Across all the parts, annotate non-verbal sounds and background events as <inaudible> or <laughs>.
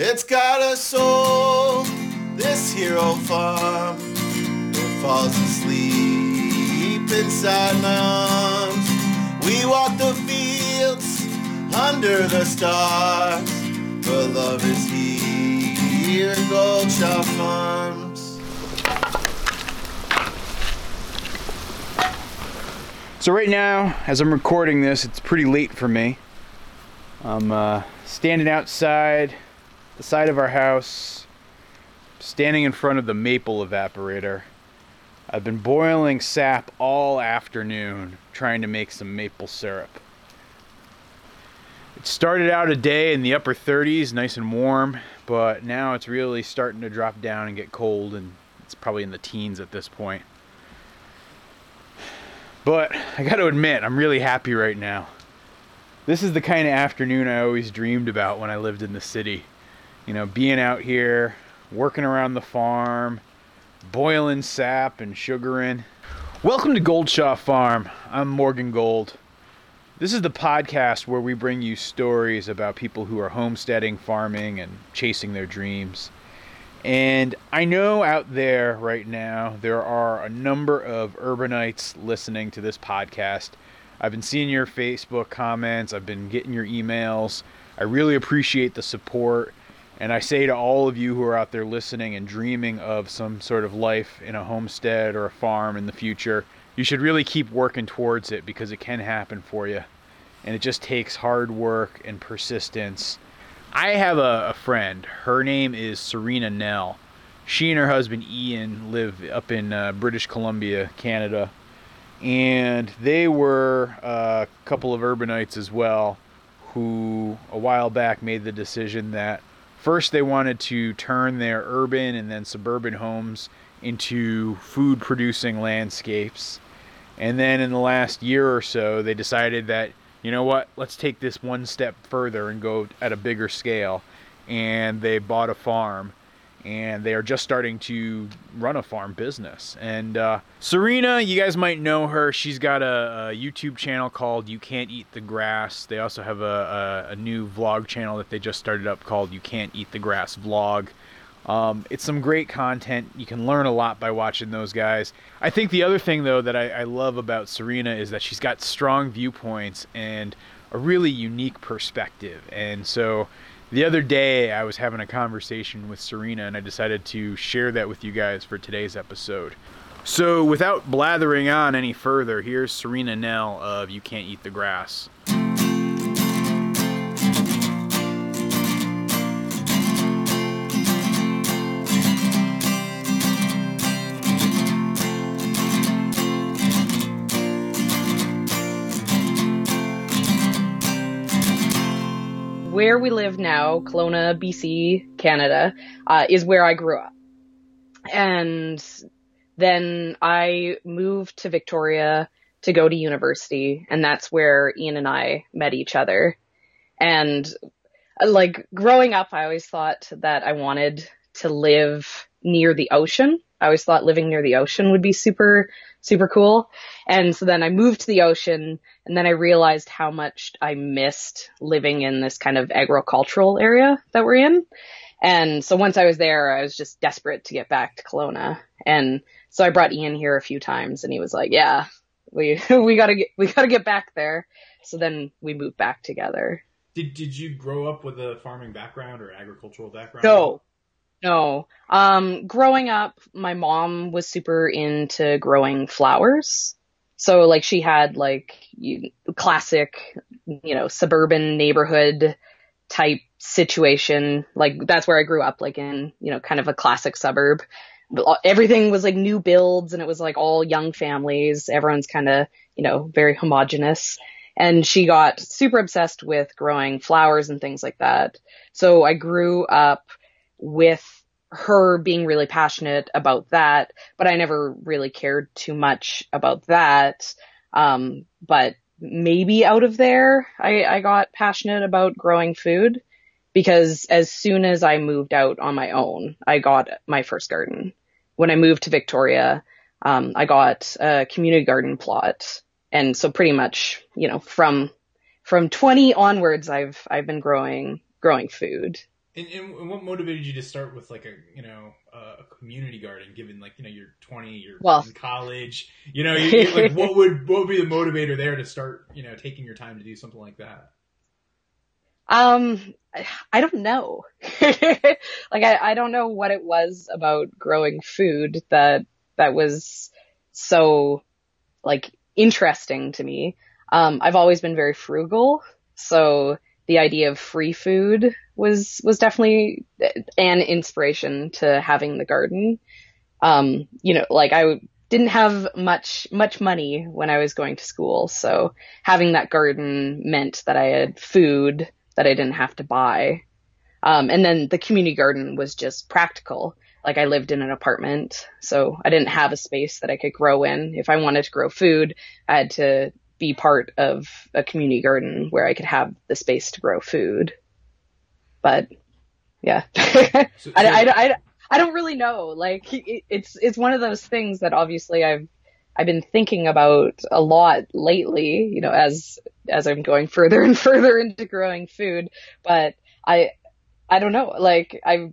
It's got a soul, this hero farm. It falls asleep inside my arms. We walk the fields under the stars. For love is here in Gold Shaw Farms. So right now, as I'm recording this, it's pretty late for me. I'm uh, standing outside the side of our house, standing in front of the maple evaporator. I've been boiling sap all afternoon trying to make some maple syrup. It started out a day in the upper 30s, nice and warm, but now it's really starting to drop down and get cold, and it's probably in the teens at this point. But I got to admit, I'm really happy right now. This is the kind of afternoon I always dreamed about when I lived in the city. You know, being out here, working around the farm, boiling sap and sugaring. Welcome to Gold Shaw Farm. I'm Morgan Gold. This is the podcast where we bring you stories about people who are homesteading, farming, and chasing their dreams. And I know out there right now there are a number of urbanites listening to this podcast. I've been seeing your Facebook comments, I've been getting your emails. I really appreciate the support. And I say to all of you who are out there listening and dreaming of some sort of life in a homestead or a farm in the future, you should really keep working towards it because it can happen for you. And it just takes hard work and persistence I have a, a friend. Her name is Serina Nell. She and her husband Ian live up in uh, British Columbia, Canada, and they were uh, a couple of urbanites as well, who a while back made the decision that first they wanted to turn their urban and then suburban homes into food producing landscapes. And then in the last year or so, they decided that you know what, let's take this one step further and go at a bigger scale. And they bought a farm and they are just starting to run a farm business. And uh, Serina, you guys might know her. She's got a, a, YouTube channel called You Can't Eat the Grass. They also have a, a, a new vlog channel that they just started up called You Can't Eat the Grass Vlog. Um, it's some great content. You can learn a lot by watching those guys. I think the other thing, though, that I, I love about Serina is that she's got strong viewpoints and a really unique perspective. And so the other day, I was having a conversation with Serina, and I decided to share that with you guys for today's episode. So, without blathering on any further, here's Serina Nell of You Can't Eat the Grass. Where we live now, Kelowna, BC, Canada, uh, is where I grew up. And then I moved to Victoria to go to university, and that's where Ian and I met each other. And uh, like growing up, I always thought that I wanted to live near the ocean. I always thought living near the ocean would be super, super cool. And so then I moved to the ocean and then I realized how much I missed living in this kind of agricultural area that we're in. And so once I was there, I was just desperate to get back to Kelowna. And so I brought Ian here a few times and he was like, yeah, we, <laughs> we gotta get, we gotta get back there. So then we moved back together. Did, did you grow up with a farming background or agricultural background? No, no. Um, growing up, my mom was super into growing flowers. So like she had like you, classic, you know, suburban neighborhood type situation. Like that's where I grew up, like in, you know, kind of a classic suburb. Everything was like new builds and it was like all young families. Everyone's kind of, you know, very homogenous. And she got super obsessed with growing flowers and things like that. So I grew up with her being really passionate about that, but I never really cared too much about that. Um, but maybe out of there, I, I got passionate about growing food because as soon as I moved out on my own, I got my first garden. When I moved to Victoria, um, I got a community garden plot. And so pretty much, you know, from, from 20 onwards, I've, I've been growing, growing food. And, and what motivated you to start with like a you know a community garden? Given like you know you're 20, you're Well- in college, you know, you, like what would what would be the motivator there to start you know taking your time to do something like that? Um, I- I don't know. <laughs> like I, I don't know what it was about growing food that that was so like interesting to me. Um, I've always been very frugal, so the idea of free food was was definitely an inspiration to having the garden. Um, you know, like I didn't have much much money when I was going to school, so having that garden meant that I had food that I didn't have to buy. Um, and then the community garden was just practical. Like I lived in an apartment, so I didn't have a space that I could grow in. If I wanted to grow food, I had to be part of a community garden where I could have the space to grow food. But yeah, <laughs> I, I, I, I don't really know. Like it, it's it's one of those things that obviously I've I've been thinking about a lot lately. You know, as as I'm going further and <laughs> further into growing food, but I I don't know. Like I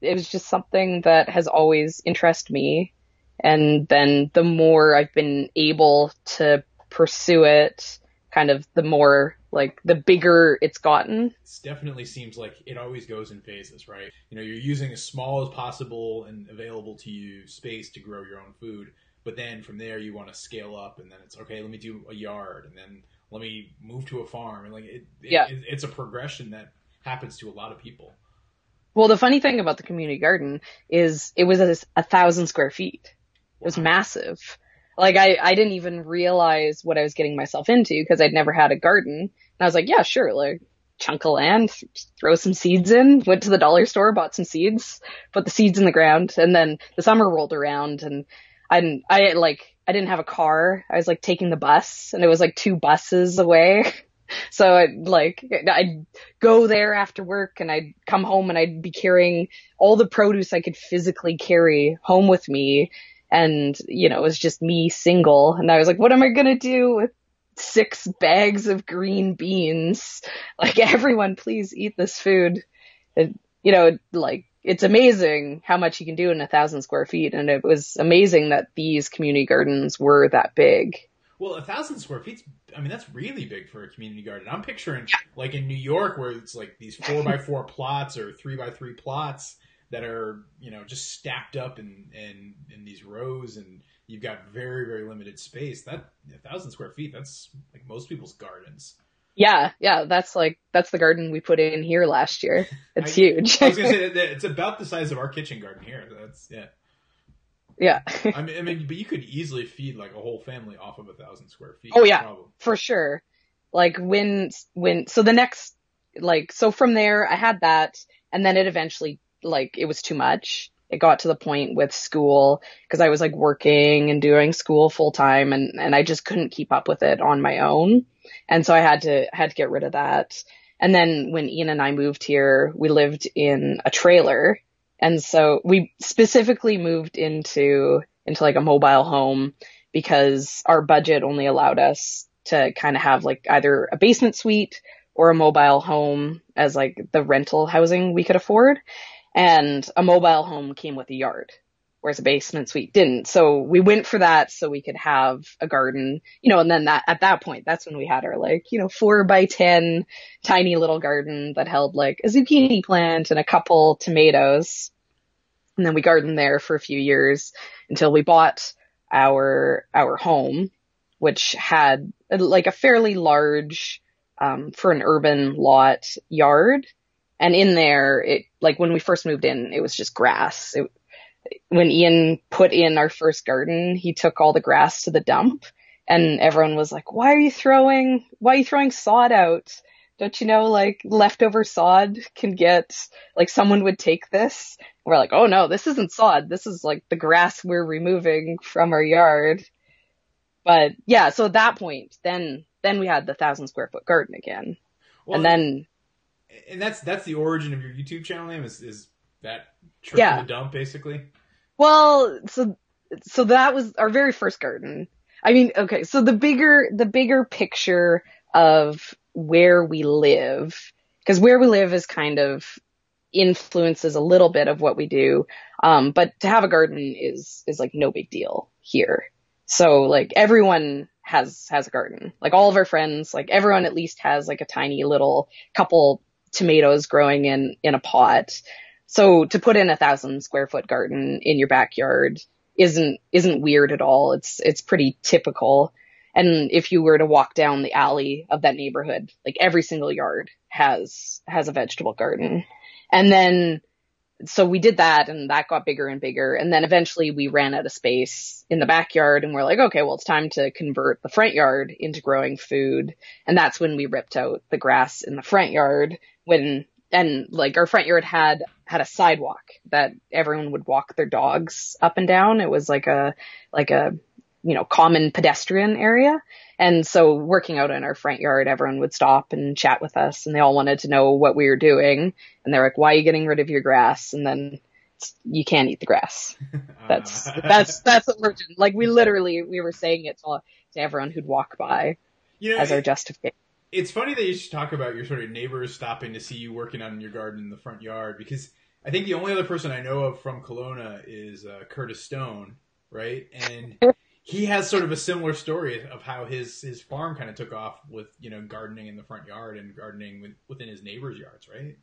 it was just something that has always interested me, and then the more I've been able to pursue it, kind of the more like the bigger it's gotten. it definitely seems like it always goes in phases, right? You know, you're using as small as possible and available to you space to grow your own food, but then from there you want to scale up, and then it's okay. Let me do a yard, and then let me move to a farm, and like it, it- Yeah. it- it's a progression that happens to a lot of people. Well, the funny thing about the community garden is it was a, a thousand square feet. It was massive. Like I, I didn't even realize what I was getting myself into because I'd never had a garden. And I was like, yeah, sure, like chunk of land, throw some seeds in, went to the dollar store, bought some seeds, put the seeds in the ground. And then the summer rolled around and I didn't, I like, I didn't have a car. I was like taking the bus and it was like two buses away. <laughs> So I'd like, I'd go there after work and I'd come home and I'd be carrying all the produce I could physically carry home with me. And, you know, it was just me single. And I was like, what am I going to do with six bags of green beans? <laughs> Like, everyone, please eat this food. It, you know, like, it's amazing how much you can do in a thousand square feet. And it was amazing that these community gardens were that big. Well, a thousand square feet. I mean, that's really big for a community garden. I'm picturing like in New York where it's like these four by four <laughs> plots or three by three plots that are you know just stacked up in in in these rows, and you've got very very limited space. That a thousand square feet. That's like most people's gardens. Yeah, yeah, that's like that's the garden we put in here last year. <laughs> It's I- huge. I was gonna say it's about the size of our kitchen garden here. That's yeah. yeah, I <laughs> mean, I mean, but you could easily feed like a whole family off of a thousand square feet. Oh, yeah. problem. for sure. Like when when so the next like so from there I had that and then it eventually like it was too much. It got to the point with school because I was like working and doing school full time and and I just couldn't keep up with it on my own. And so I had to had to get rid of that. And then when Ian and I moved here, we lived in a trailer. And so we specifically moved into into like a mobile home because our budget only allowed us to kind of have like either a basement suite or a mobile home as like the rental housing we could afford. And a mobile home came with a yard, whereas a basement suite didn't. So we went for that so we could have a garden, you know, and then that at that point, that's when we had our like, you know, four by 10 tiny little garden that held like a zucchini plant and a couple tomatoes. And then we gardened there for a few years until we bought our, our home, which had like a fairly large, um, for an urban lot yard. And in there, it, like when we first moved in, it was just grass. It, when Ian put in our first garden, he took all the grass to the dump and everyone was like, why are you throwing, why are you throwing sod out? Don't you know, like leftover sod can get, like someone would take this. We're like, oh no, this isn't sod. This is like the grass we're removing from our yard. But yeah, so at that point, then, then we had the thousand square foot garden again. Well, and then, and that's that's the origin of your YouTube channel name is is that trip Yeah. to the dump basically. well, so, so that was our very first garden. I mean, okay, so the bigger, the bigger picture of where we live, because where we live is kind of influences a little bit of what we do. Um, but to have a garden is, is like no big deal here. So like everyone has, has a garden. Like all of our friends, like everyone at least has like a tiny little couple tomatoes growing in, in a pot. So to put in a thousand square foot garden in your backyard isn't, isn't weird at all. It's, it's pretty typical. And if you were to walk down the alley of that neighborhood, like every single yard has, has a vegetable garden. And then, so we did that and that got bigger and bigger. And then eventually we ran out of space in the backyard and we're like, okay, well, it's time to convert the front yard into growing food. And that's when we ripped out the grass in the front yard when, and like our front yard had, had a sidewalk that everyone would walk their dogs up and down. It was like a, like a you know, common pedestrian area. And so working out in our front yard, everyone would stop and chat with us and they all wanted to know what we were doing. And they're like, why are you getting rid of your grass? And then you can't eat the grass. <laughs> That's, uh. <laughs> that's, that's what we're doing. Like we literally, we were saying it to, to everyone who'd walk by you know, as our justification. It's funny that you should talk about your sort of neighbors stopping to see you working in your garden in the front yard because I think the only other person I know of from Kelowna is uh, Curtis Stone, right? And he has sort of a similar story of how his his farm kind of took off with you know gardening in the front yard and gardening within his neighbors' yards, right?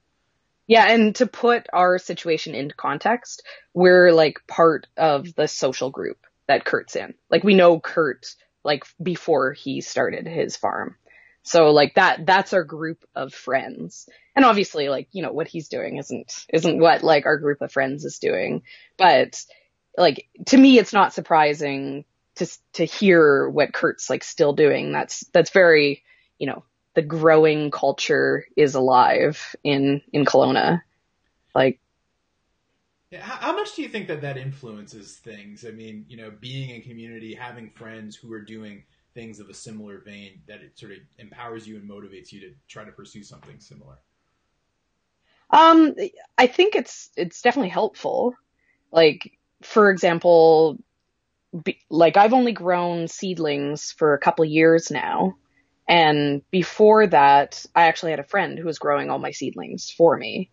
Yeah, and to put our situation into context, we're like part of the social group that Kurt's in. Like we know Kurt like before he started his farm. So like that that's our group of friends. And obviously like, you know, what he's doing isn't isn't what like our group of friends is doing. But like to me it's not surprising to to hear what Kurt's like still doing. That's that's very you know the growing culture is alive in in Kelowna. Like, how much do you think that that influences things? I mean, you know, being in community, having friends who are doing things of a similar vein, that it sort of empowers you and motivates you to try to pursue something similar. Um, I think it's it's definitely helpful. Like, for example, be, like I've only grown seedlings for a couple years now. And before that, I actually had a friend who was growing all my seedlings for me.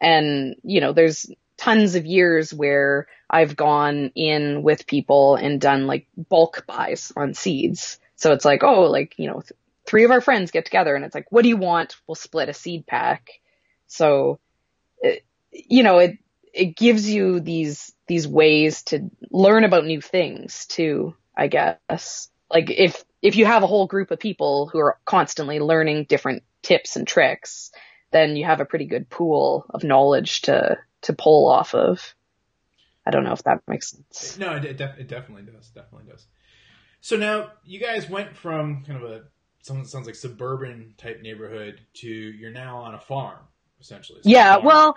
And, you know, there's tons of years where I've gone in with people and done like bulk buys on seeds. So it's like, oh, like, you know, th- three of our friends get together and it's like, what do you want? We'll split a seed pack. So, it, you know, it, it gives you these these ways to learn about new things too, I guess. Like if if you have a whole group of people who are constantly learning different tips and tricks, then you have a pretty good pool of knowledge to to pull off of. I don't know if that makes sense. No, it, def- it definitely does. Definitely does. So now you guys went from kind of a sounds like suburban type neighborhood to you're now on a farm essentially. Yeah, farm. well,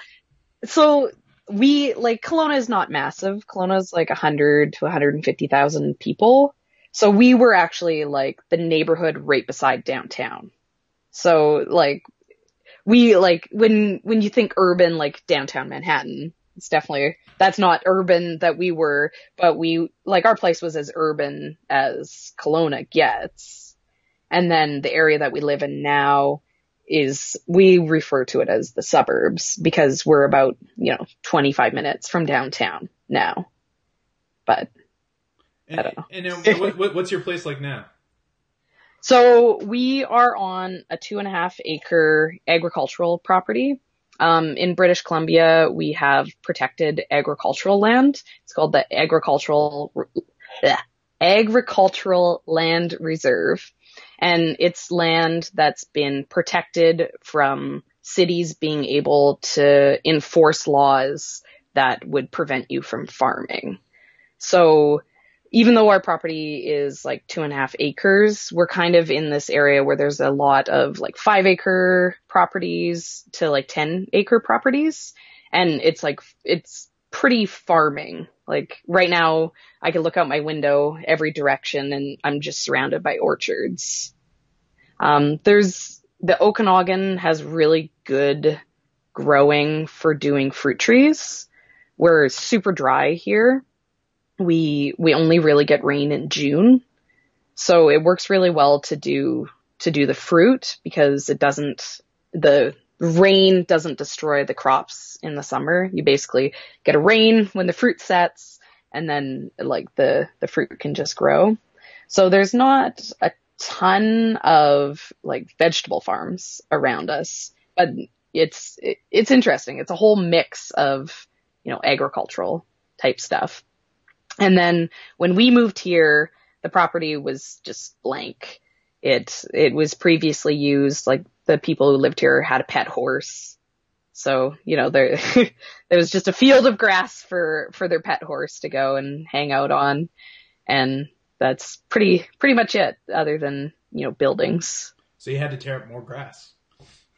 so we like Kelowna is not massive. Kelowna is like 100 to 150,000 people. So we were actually like the neighborhood right beside downtown. So like we like when when you think urban like downtown Manhattan, it's definitely that's not urban that we were, but we like our place was as urban as Kelowna gets. And then the area that we live in now is we refer to it as the suburbs because we're about, you know, 25 minutes from downtown now. But and, I don't know. And uh, what, what, what's your place like now? So we are on a two and a half acre agricultural property. Um, in British Columbia, we have protected agricultural land. It's called the agricultural, bleh, agricultural land reserve and it's land that's been protected from cities being able to enforce laws that would prevent you from farming. So even though our property is like two and a half acres, we're kind of in this area where there's a lot of like five acre properties to like 10 acre properties. And it's like, it's pretty farming. Like right now, I can look out my window every direction and I'm just surrounded by orchards. Um, there's the Okanagan has really good growing for doing fruit trees. We're super dry here. We we only really get rain in June. So it works really well to do to do the fruit because it doesn't the rain doesn't destroy the crops in the summer. You basically get a rain when the fruit sets and then like the, the fruit can just grow. So there's not a ton of like vegetable farms around us, but it's, it, it's interesting. It's a whole mix of, you know, agricultural type stuff. And then when we moved here, the property was just blank. It, it was previously used, like the people who lived here had a pet horse. So, you know, there, <laughs> there was just a field of grass for, for their pet horse to go and hang out on. And that's pretty, pretty much it other than, you know, buildings. So you had to tear up more grass.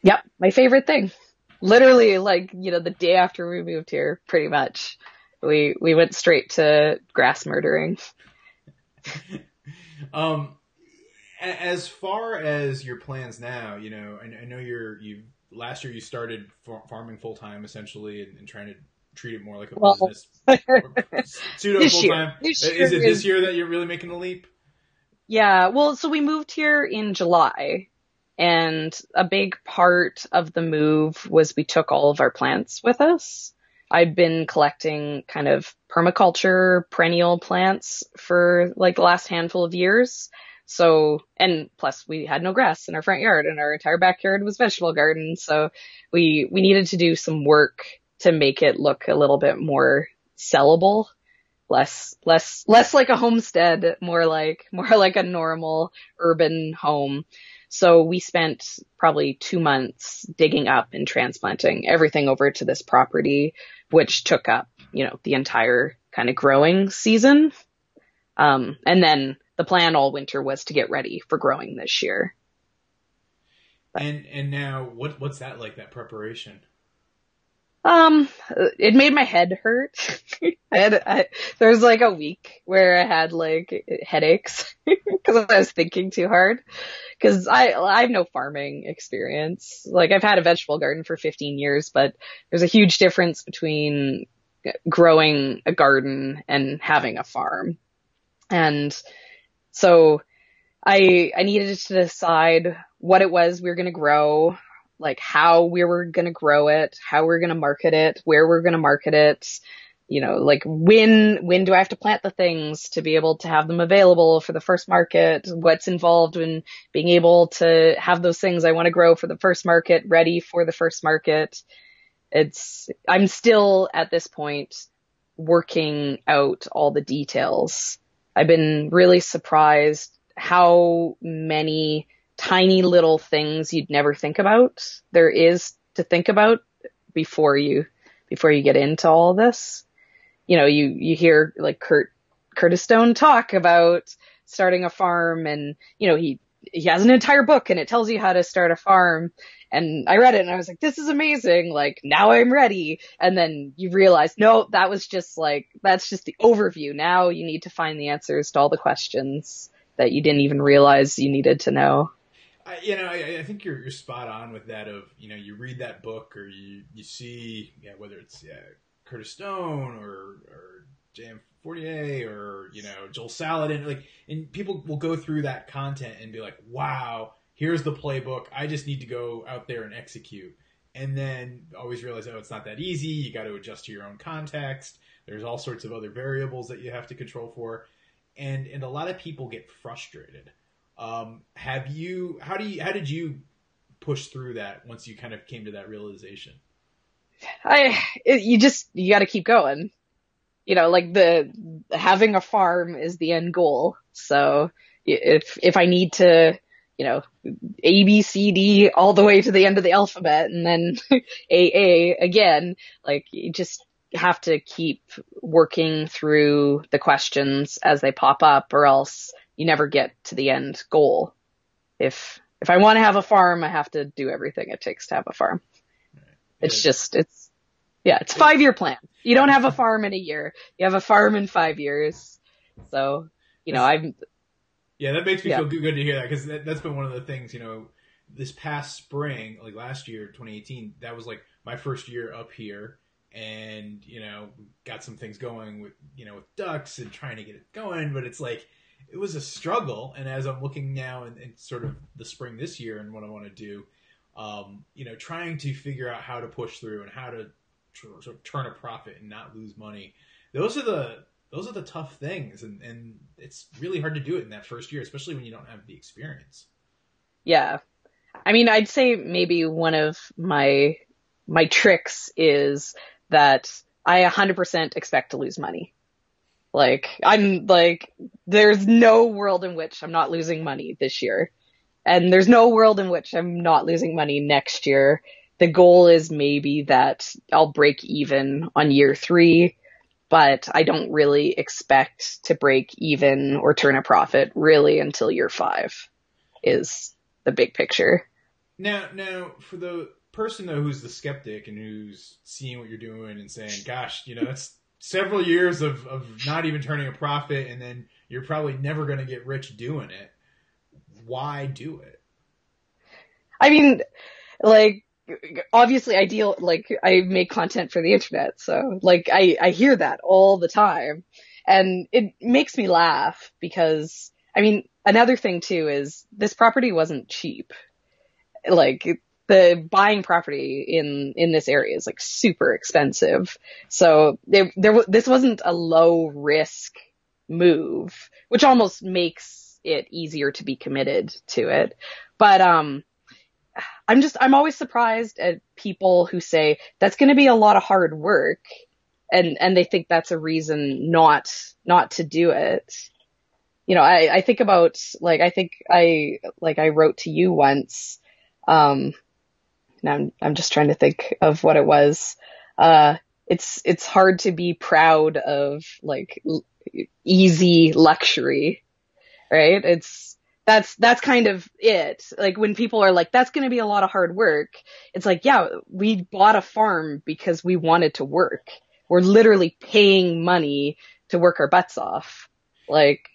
Yep. My favorite thing. Literally like, you know, the day after we moved here, pretty much we, we went straight to grass murdering. <laughs> um, as far as your plans now, you know, I, I know you're you last year you started farming full time essentially and, and, trying to treat it more like a well, business. <laughs> Pseudo full time. Is it this year that you're really making the leap? Yeah. Well, so we moved here in July. And a big part of the move was we took all of our plants with us. I've been collecting kind of permaculture perennial plants for like the last handful of years. So, and plus we had no grass in our front yard and our entire backyard was vegetable garden. So we, we needed to do some work to make it look a little bit more sellable, less, less, less like a homestead, more like, more like a normal urban home. So we spent probably two months digging up and transplanting everything over to this property, which took up, you know, the entire kind of growing season. Um, and then the plan all winter was to get ready for growing this year. But, and and now what what's that like that preparation? Um, it made my head hurt. <laughs> I had, I, there was like a week where I had like headaches <laughs> because I was thinking too hard. Cause I, I have no farming experience. Like I've had a vegetable garden for 15 years, but there's a huge difference between growing a garden and having a farm. And so I, I needed to decide what it was we were going to grow, like how we were going to grow it, how we we're going to market it, where we're going to market it, you know, like when, when do I have to plant the things to be able to have them available for the first market? What's involved in being able to have those things I want to grow for the first market ready for the first market? It's, I'm still at this point working out all the details I've been really surprised how many tiny little things you'd never think about there is to think about before you before you get into all this. You know, you you hear like Kurt Curtis Stone talk about starting a farm and you know he he has an entire book and it tells you how to start a farm and I read it and I was like, this is amazing. Like now I'm ready. And then you realize, no, that was just like, that's just the overview. Now you need to find the answers to all the questions that you didn't even realize you needed to know. I, you know, I, I, think you're, you're spot on with that of, you know, you read that book or you, you see, yeah, whether it's yeah, Curtis Stone or, or J.M. Fortier or, you know, Joel Salatin, like, and people will go through that content and be like, wow, here's the playbook. I just need to go out there and execute. And then always realize, oh, it's not that easy. You got to adjust to your own context. There's all sorts of other variables that you have to control for. And, and a lot of people get frustrated. Um, have you, how do you, how did you push through that once you kind of came to that realization? I, you just, you got to keep going. You know, like the, having a farm is the end goal. So if, if I need to, you know, A, B, C, D all the way to the end of the alphabet and then <laughs> A, A again. Like you just have to keep working through the questions as they pop up or else you never get to the end goal. If, if I want to have a farm, I have to do everything it takes to have a farm. Right. It's just, it's, yeah, it's five year plan. You don't have a farm in a year. You have a farm in five years. So, you know, I'm, yeah, that makes me yeah. feel good, to hear that because that, that's been one of the things, you know, this past spring, like last year, 2018, that was like my first year up here. And, you know, got some things going with, you know, with ducks and trying to get it going. But it's like, it was a struggle. And as I'm looking now in, sort of the spring this year and what I want to do, um, you know, trying to figure out how to push through and how to tr- sort of turn a profit and not lose money. Those are the those are the tough things, and and it's really hard to do it in that first year, especially when you don't have the experience. Yeah. I mean, I'd say maybe one of my my tricks is that I 100% expect to lose money. Like, I'm like, there's no world in which I'm not losing money this year. And there's no world in which I'm not losing money next year. The goal is maybe that I'll break even on year three, but I don't really expect to break even or turn a profit really until year five is the big picture. Now, now for the person though who's the skeptic and who's seeing what you're doing and saying, "Gosh, you know, that's several years of of not even turning a profit, and then you're probably never going to get rich doing it." Why do it? I mean, like obviously I deal like I make content for the internet, so like I I hear that all the time, and it makes me laugh because I mean another thing too is this property wasn't cheap. Like the buying property in in this area is like super expensive. So there there this wasn't a low risk move, which almost makes it easier to be committed to it. But um I'm just I'm always surprised at people who say that's going to be a lot of hard work and and they think that's a reason not not to do it you know, I, I think about like I think I like I wrote to you once. Um, now I'm I'm just trying to think of what it was. Uh, it's it's hard to be proud of like l- easy luxury, right? It's that's that's kind of it. Like when people are like, "That's going to be a lot of hard work," it's like, yeah, we bought a farm because we wanted to work. We're literally paying money to work our butts off. Like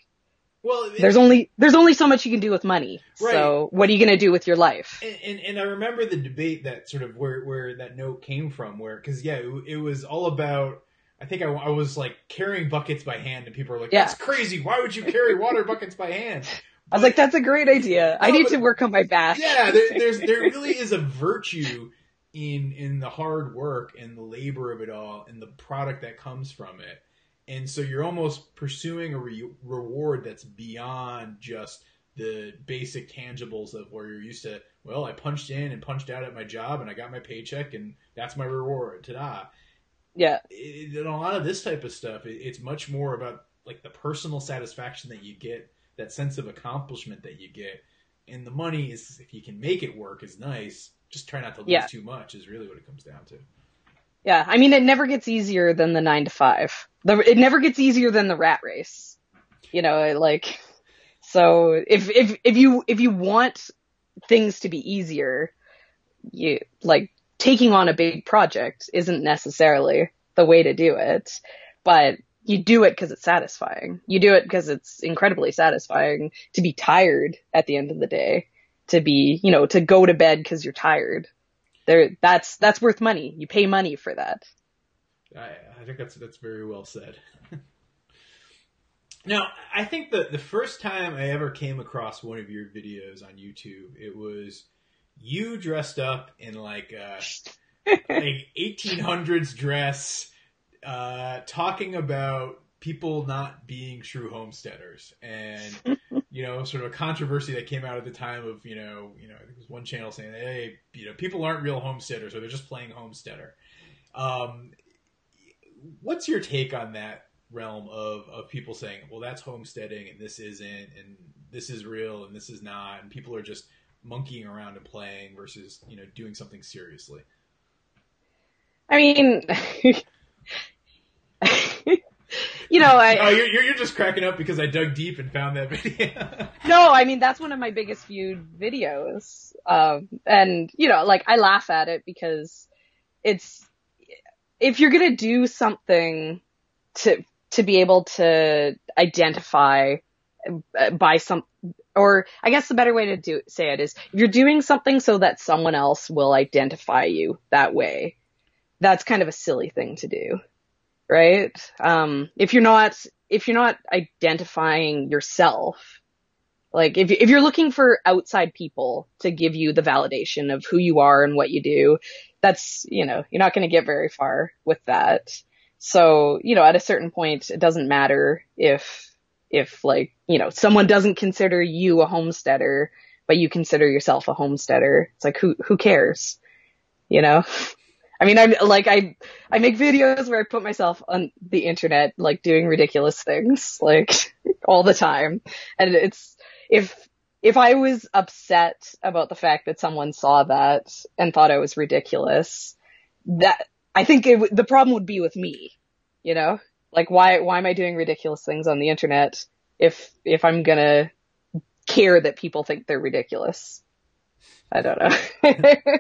Well, there's only there's only so much you can do with money. Right. So what are you gonna do with your life? and, and and I remember the debate that sort of where where that note came from, where because yeah, it, it was all about. I think I, I was like carrying buckets by hand, and people were like, Yeah. "That's crazy! Why would you carry water buckets by hand?" <laughs> I was like, that's a great idea. I need but- to work on my back. yeah, there, <laughs> there's there really is a virtue in in the hard work and the labor of it all, and the product that comes from it. And so you're almost pursuing a re- reward that's beyond just the basic tangibles of where you're used to. Well, I punched in and punched out at my job, and I got my paycheck, and that's my reward. Ta-da! Yeah. it, in a lot of this type of stuff, it, it's much more about like the personal satisfaction that you get, that sense of accomplishment that you get, and the money is if you can make it work is nice. Just try not to lose Yeah. too much is really what it comes down to. Yeah. I mean, it never gets easier than the nine to five. The, it never gets easier than the rat race. You know, like, so if, if, if you, if you want things to be easier, you, like, taking on a big project isn't necessarily the way to do it, but you do it because it's satisfying. You do it because it's incredibly satisfying to be tired at the end of the day, to be, you know, to go to bed because you're tired. There, that's, that's worth money. You pay money for that. I, I think that's that's very well said. <laughs> now, I think the the first time I ever came across one of your videos on YouTube, it was you dressed up in like a <laughs> like 1800s dress, uh, talking about people not being true homesteaders and <laughs> you know sort of a controversy that came out at the time of you know you know there was one channel saying hey you know people aren't real homesteaders or they're just playing homesteader. Um what's your take on that realm of of people saying well that's homesteading and this isn't and this is real and this is not and people are just monkeying around and playing versus you know doing something seriously? I mean, <laughs> you know, I, oh you're, you're you're just cracking up because i dug deep and found that <laughs> video No, I mean that's one of my biggest viewed videos. Um, and you know, like I laugh at it because it's if you're gonna do something to to be able to identify uh, by some or I guess the better way to do say it is you're doing something so that someone else will identify you that way, that's kind of a silly thing to do, right? Um, if you're not if you're not identifying yourself Like if if you're looking for outside people to give you the validation of who you are and what you do, that's, you know, you're not going to get very far with that. So, you know, at a certain point, it doesn't matter if, if like, you know, someone doesn't consider you a homesteader, but you consider yourself a homesteader. It's like, who, who cares? You know? <laughs> I mean, I'm like, I, I make videos where I put myself on the internet, like doing ridiculous things, like <laughs> all the time. And it's, if, if I was upset about the fact that someone saw that and thought I was ridiculous, that I think it, the problem would be with me, you know, like why why am I doing ridiculous things on the internet if if I'm gonna care that people think they're ridiculous? I don't know. <laughs>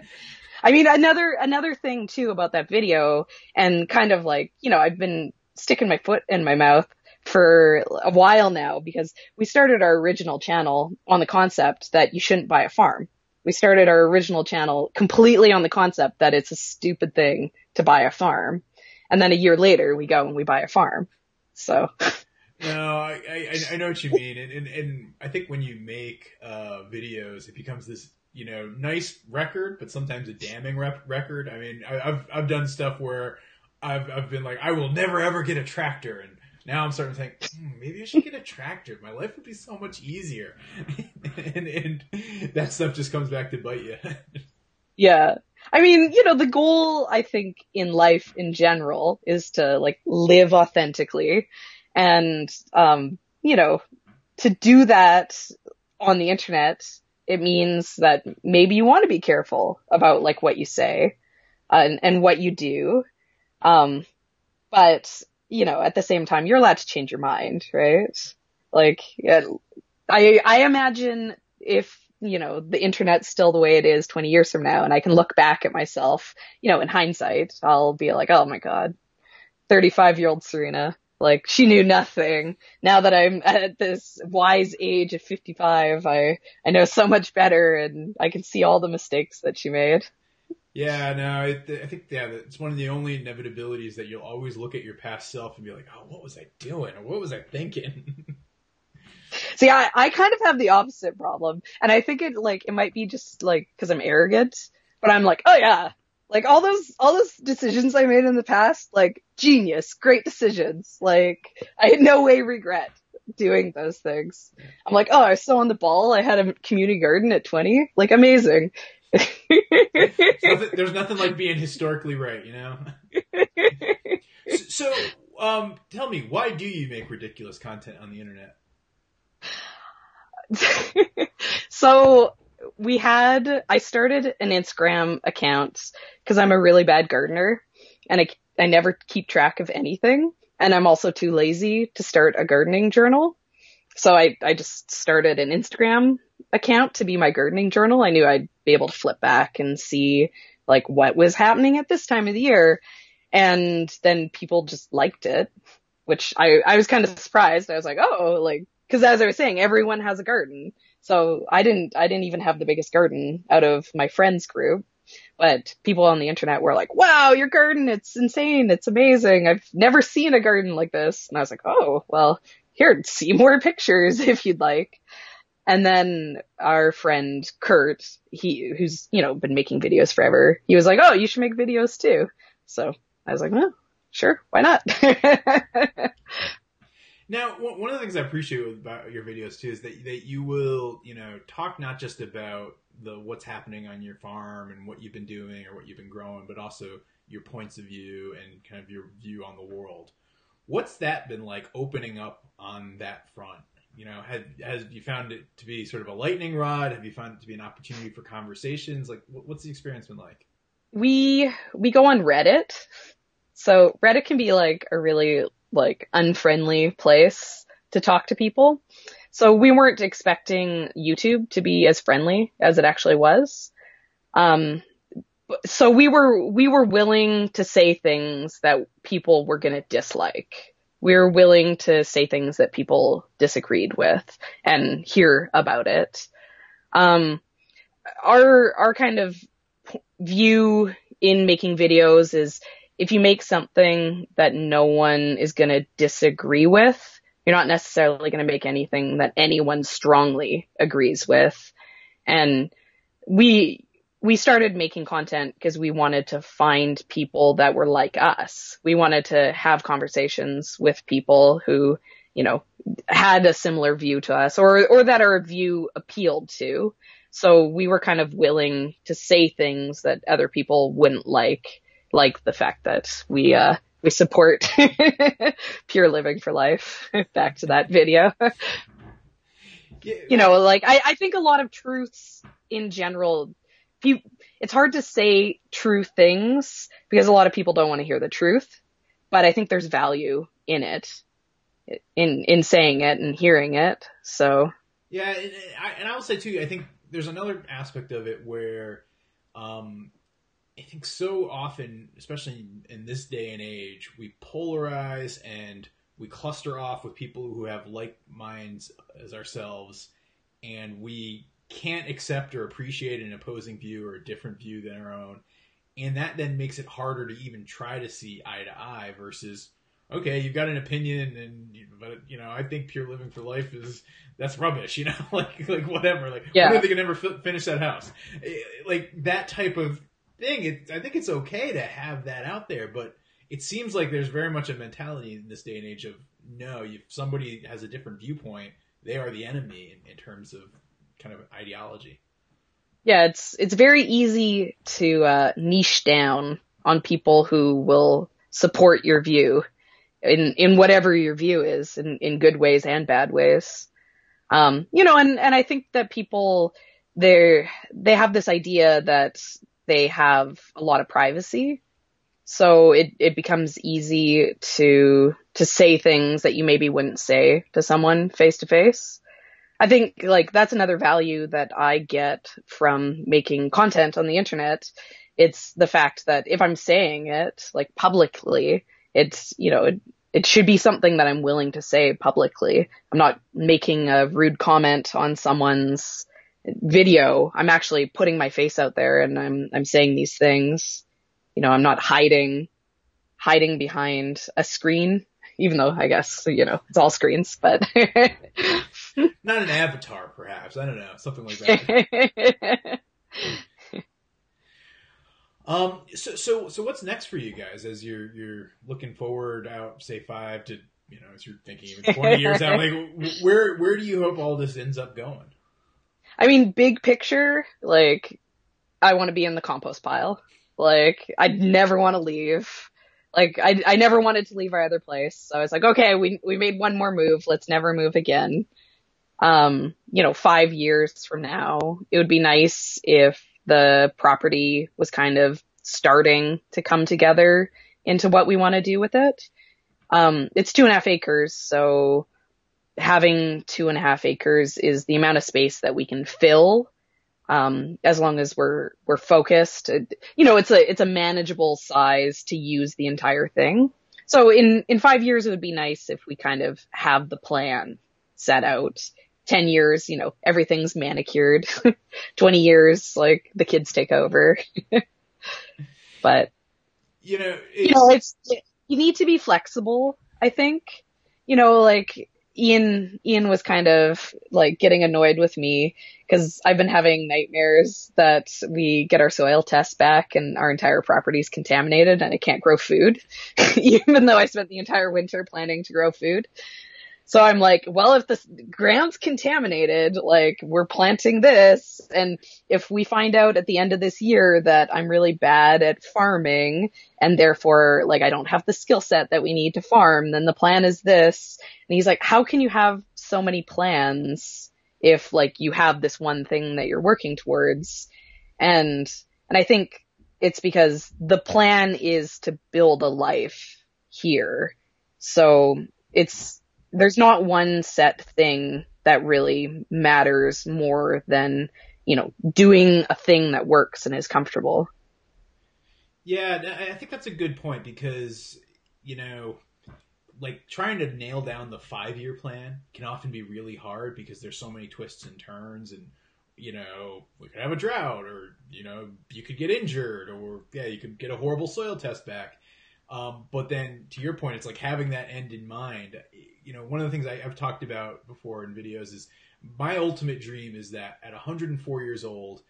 I mean, another another thing too about that video, and kind of like you know, I've been sticking my foot in my mouth for a while now because we started our original channel on the concept that you shouldn't buy a farm. We started our original channel completely on the concept that it's a stupid thing to buy a farm. And then a year later we go and we buy a farm. So. <laughs> No, I, I, I know what you mean. And, and, and I think when you make, uh, videos, it becomes this, you know, nice record, but sometimes a damning rep- record. I mean, I, I've, I've done stuff where I've, I've been like, I will never ever get a tractor. And now I'm starting to think hmm, maybe I should get a tractor. My life would be so much easier, <laughs> and, and that stuff just comes back to bite you. <laughs> yeah, I mean, you know, the goal I think in life in general is to like live authentically, and um, you know, to do that on the internet, it means that maybe you want to be careful about like what you say and, and what you do. Um, but you know, at the same time, you're allowed to change your mind, right? Like, I, I imagine if, you know, the internet's still the way it is 20 years from now and I can look back at myself, you know, in hindsight, I'll be like, oh my God, 35 year old Serina, like she knew nothing. Now that I'm at this wise age of 55, I, I know so much better and I can see all the mistakes that she made. Yeah, no, I, I think yeah, it's one of the only inevitabilities that you'll always look at your past self and be like, "Oh, what was I doing? Or what was I thinking?" <laughs> See, I, I kind of have the opposite problem, and I think it like it might be just like because I'm arrogant, but I'm like, oh yeah, like all those all those decisions I made in the past, like genius, great decisions. Like I had no way regret doing those things. I'm like, oh, I was so on the ball. I had a community garden at 20, like amazing there's, <laughs> nothing, there's, nothing, like being historically right, you know. so, um, tell me, why do you make ridiculous content on the internet? <laughs> so we had I started an Instagram account because I'm a really bad gardener and I I never keep track of anything and I'm also too lazy to start a gardening journal. So I I just started an Instagram account to be my gardening journal. I knew I'd be able to flip back and see like what was happening at this time of the year. And then people just liked it, which I, I was kind of surprised. I was like, oh, like, cause as I was saying, everyone has a garden. So I didn't, I didn't even have the biggest garden out of my friends group, but people on the internet were like, wow, your garden, it's insane. It's amazing. I've never seen a garden like this. And I was like, oh, well, here, see more pictures <laughs> if you'd like. And then our friend Kurt, he, who's, you know, been making videos forever, he was like, oh, you should make videos too. So I was like, well, sure, why not? <laughs> now, one of the things I appreciate about your videos too is that, that you will, you know, talk not just about the what's happening on your farm and what you've been doing or what you've been growing, but also your points of view and kind of your view on the world. What's that been like opening up on that front? you know, had has you found it to be sort of a lightning rod? Have you found it to be an opportunity for conversations? Like, what's the experience been like? We we go on Reddit, so Reddit can be like a really like unfriendly place to talk to people. So we weren't expecting YouTube to be as friendly as it actually was. Um, so we were we were willing to say things that people were going to dislike We were willing to say things that people disagreed with and hear about it. Um, our, our kind of view in making videos is if you make something that no one is going to disagree with, You're not necessarily going to make anything that anyone strongly agrees with. And we, we started making content because we wanted to find people that were like us. We wanted to have conversations with people who, you know, had a similar view to us or, or that our view appealed to. So we were kind of willing to say things that other people wouldn't like, like the fact that we, uh, we support <laughs> pure living for life. <laughs> Back to that video. you know, like I, I think a lot of truths in general, you, it's hard to say true things because a lot of people don't want to hear the truth, but I think there's value in it, in, in saying it and hearing it. So. Yeah. And I, and I will say too, I think there's another aspect of it where, um, I think so often, especially in this day and age, we polarize and we cluster off with people who have like minds as ourselves, and we can't accept or appreciate an opposing view or a different view than our own. And that then makes it harder to even try to see eye to eye versus, okay, you've got an opinion, and but you know, I think pure living for life is that's rubbish, <laughs> you know, like like whatever, like yeah. when are they gonna ever f- finish that house? Eh, like that type of thing. It, I think it's okay to have that out there, but it seems like there's very much a mentality in this day and age of no, if somebody has a different viewpoint, they are the enemy in, in terms of kind of ideology. Yeah, it's it's very easy to uh, niche down on people who will support your view in in whatever your view is, in in good ways and bad ways. Um, you know, and and I think that people they they have this idea that they have a lot of privacy. So it, it becomes easy to, to say things that you maybe wouldn't say to someone face to face. I think like that's another value that I get from making content on the internet. It's the fact that if I'm saying it like publicly, it's, you know, it, it should be something that I'm willing to say publicly. I'm not making a rude comment on someone's video, I'm actually putting my face out there and I'm I'm saying these things. You know, I'm not hiding hiding behind a screen, even though I guess, you know, it's all screens, but <laughs> not an avatar perhaps. I don't know, something like that. <laughs> um so so so what's next for you guys as you're you're looking forward out say 5 to you know, as you're thinking even 20 years out like where where do you hope all this ends up going? I mean, big picture, like, I want to be in the compost pile. Like, I'd never want to leave. Like, I, I never wanted to leave our other place. So I was like, okay, we, we made one more move. Let's never move again. Um, you know, five years from now, it would be nice if the property was kind of starting to come together into what we want to do with it. Um, it's two and a half acres, so having two and a half acres is the amount of space that we can fill. Um, as long as we're, we're focused, you know, it's a, it's a manageable size to use the entire thing. So in, in five years, it would be nice if we kind of have the plan set out. 10 years, you know, everything's manicured. <laughs> 20 years, like the kids take over. <laughs> but, you know, you know, it's, you need to be flexible, I think. You know, like Ian Ian was kind of like getting annoyed with me because I've been having nightmares that we get our soil tests back and our entire property is contaminated and I can't grow food, <laughs> even though I spent the entire winter planning to grow food. So I'm like, well, if the ground's contaminated, like we're planting this. And if we find out at the end of this year that I'm really bad at farming and therefore like I don't have the skill set that we need to farm, then the plan is this. And he's like, how can you have so many plans if like you have this one thing that you're working towards? And, and I think it's because the plan is to build a life here. So it's, there's not one set thing that really matters more than, you know, doing a thing that works and is comfortable. Yeah, I think that's a good point because, you know, like trying to nail down the five year plan can often be really hard because there's so many twists and turns and you know we could have a drought or you know you could get injured or yeah you could get a horrible soil test back um, but then to your point it's like having that end in mind you know, one of the things I, I've talked about before in videos is my ultimate dream is that at 104 years old,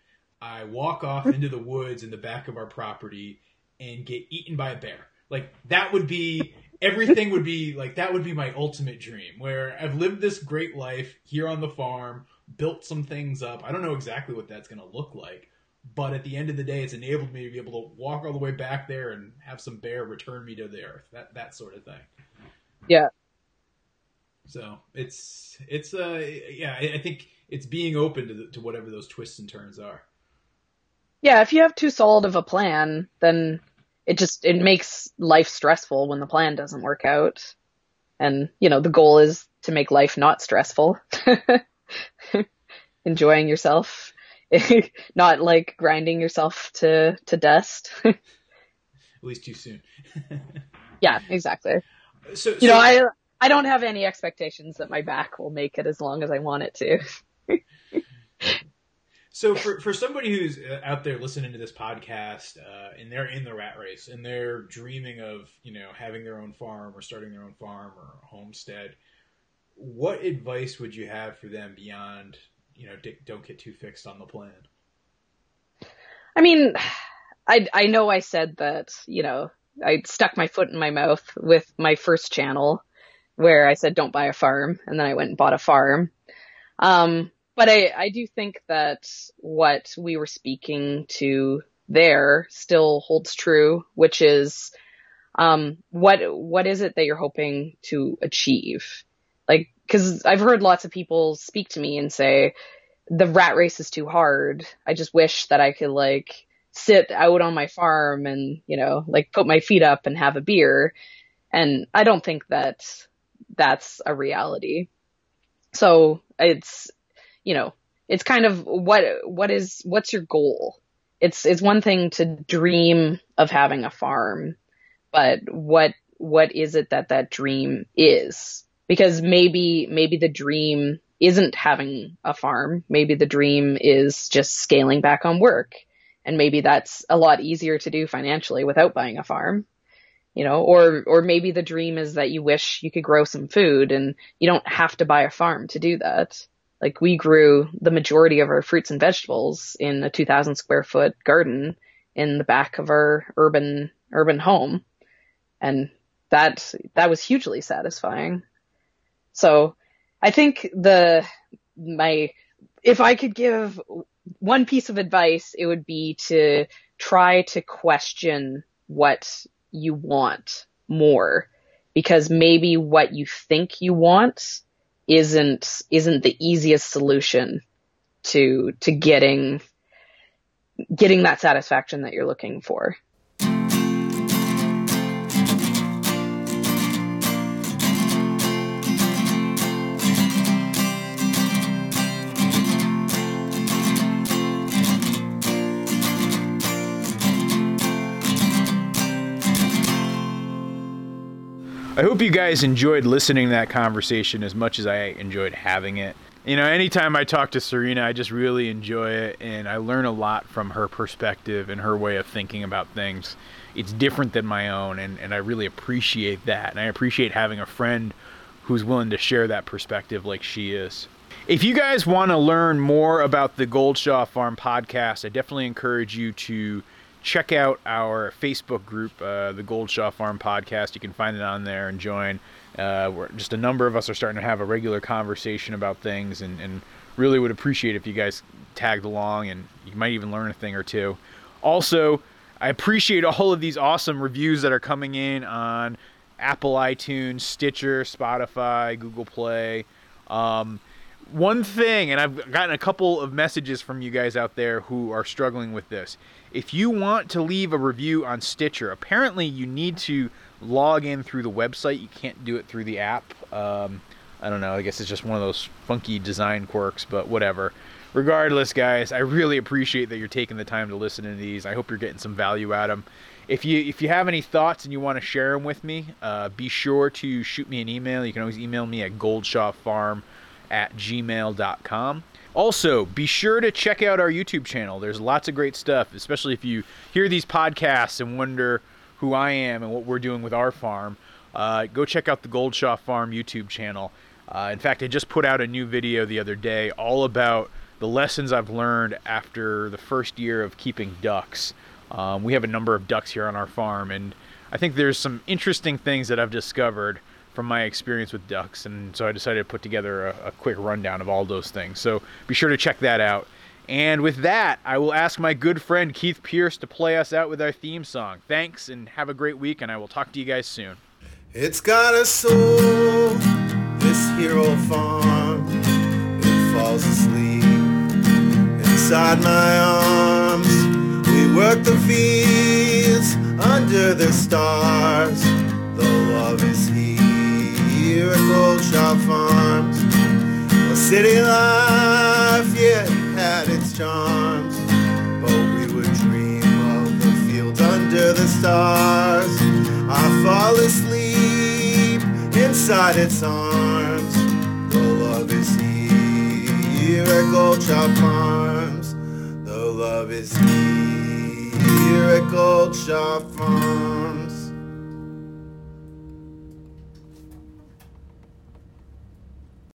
I walk off into the woods in the back of our property and get eaten by a bear. Like that would be everything would be like that would be my ultimate dream where I've lived this great life here on the farm, built some things up. I don't know exactly what that's going to look like, but at the end of the day it's enabled me to be able to walk all the way back there and have some bear return me to the earth. That that sort of thing. Yeah. So, it's it's uh yeah, I, think it's being open to the, to whatever those twists and turns are. Yeah, if you have too solid of a plan, then it just it makes life stressful when the plan doesn't work out. And, you know, the goal is to make life not stressful. <laughs> Enjoying yourself, <laughs> not like grinding yourself to to dust. <laughs> At least too soon. yeah, exactly. So, so You know, I I don't have any expectations that my back will make it as long as I want it to. So for for somebody who's uh, out there listening to this podcast uh, and they're in the rat race and they're dreaming of you know having their own farm or starting their own farm or homestead, what advice would you have for them beyond you know don't get too fixed on the plan? I mean, I I know I said that, you know, I stuck my foot in my mouth with my first channel where I said don't buy a farm and then I went and bought a farm. Um but I I do think that what we were speaking to there still holds true, which is um what what is it that you're hoping to achieve? Like cuz I've heard lots of people speak to me and say the rat race is too hard. I just wish that I could like sit out on my farm and, you know, like put my feet up and have a beer. And I don't think that that's a reality. So it's, you know, it's kind of what, what is, what's your goal? It's, it's one thing to dream of having a farm, but what, what is it that that dream is? Because maybe, maybe the dream isn't having a farm. Maybe the dream is just scaling back on work. And maybe that's a lot easier to do financially without buying a farm. You know, or, or maybe the dream is that you wish you could grow some food and you don't have to buy a farm to do that. Like we grew the majority of our fruits and vegetables in a 2000 square foot garden in the back of our urban, urban home. And that, that was hugely satisfying. So I think the, my, if I could give one piece of advice, it would be to try to question what you want more because maybe what you think you want isn't isn't the easiest solution to to getting getting that satisfaction that you're looking for. I hope you guys enjoyed listening to that conversation as much as I enjoyed having it. You know, anytime I talk to Serina, I just really enjoy it and I learn a lot from her perspective and her way of thinking about things. It's different than my own and, and I really appreciate that. And I appreciate having a friend who's willing to share that perspective like she is. If you guys want to learn more about the Gold Shaw Farm podcast, I definitely encourage you to check out our Facebook group, uh, the Gold Shaw Farm Podcast. You can find it on there and join. Uh, we're, just a number of us are starting to have a regular conversation about things, and, and really would appreciate if you guys tagged along, and you might even learn a thing or two. Also, I appreciate all of these awesome reviews that are coming in on Apple iTunes, Stitcher, Spotify, Google Play. Um, one thing, and I've gotten a couple of messages from you guys out there who are struggling with this. If you want to leave a review on Stitcher, apparently you need to log in through the website. You can't do it through the app. Um, I don't know. I guess it's just one of those funky design quirks, but whatever. Regardless, guys, I really appreciate that you're taking the time to listen to these. I hope you're getting some value out of them. If you if you have any thoughts and you want to share them with me, uh, be sure to shoot me an email. You can always email me at goldshawfarm at gmail.com. Also, be sure to check out our YouTube channel. There's lots of great stuff, especially if you hear these podcasts and wonder who I am and what we're doing with our farm. uh, go check out the Gold Shaw Farm YouTube channel. Uh, in fact, I just put out a new video the other day all about the lessons I've learned after the first year of keeping ducks. Um, we have a number of ducks here on our farm, and I think there's some interesting things that I've discovered from my experience with ducks, and so I decided to put together a, a quick rundown of all those things. So be sure to check that out. And with that, I will ask my good friend Keith Pierce to play us out with our theme song. Thanks, and have a great week, and I will talk to you guys soon. It's got a soul, this hero farm. It falls asleep inside my arms. We work the fields under the stars. Here at Gold Shaw Farms. A city life, yeah, had its charms. But we would dream of the fields under the stars. I fall asleep inside its arms. The love is here at Gold Shaw Farms. The love is here at Goldshaw Farms.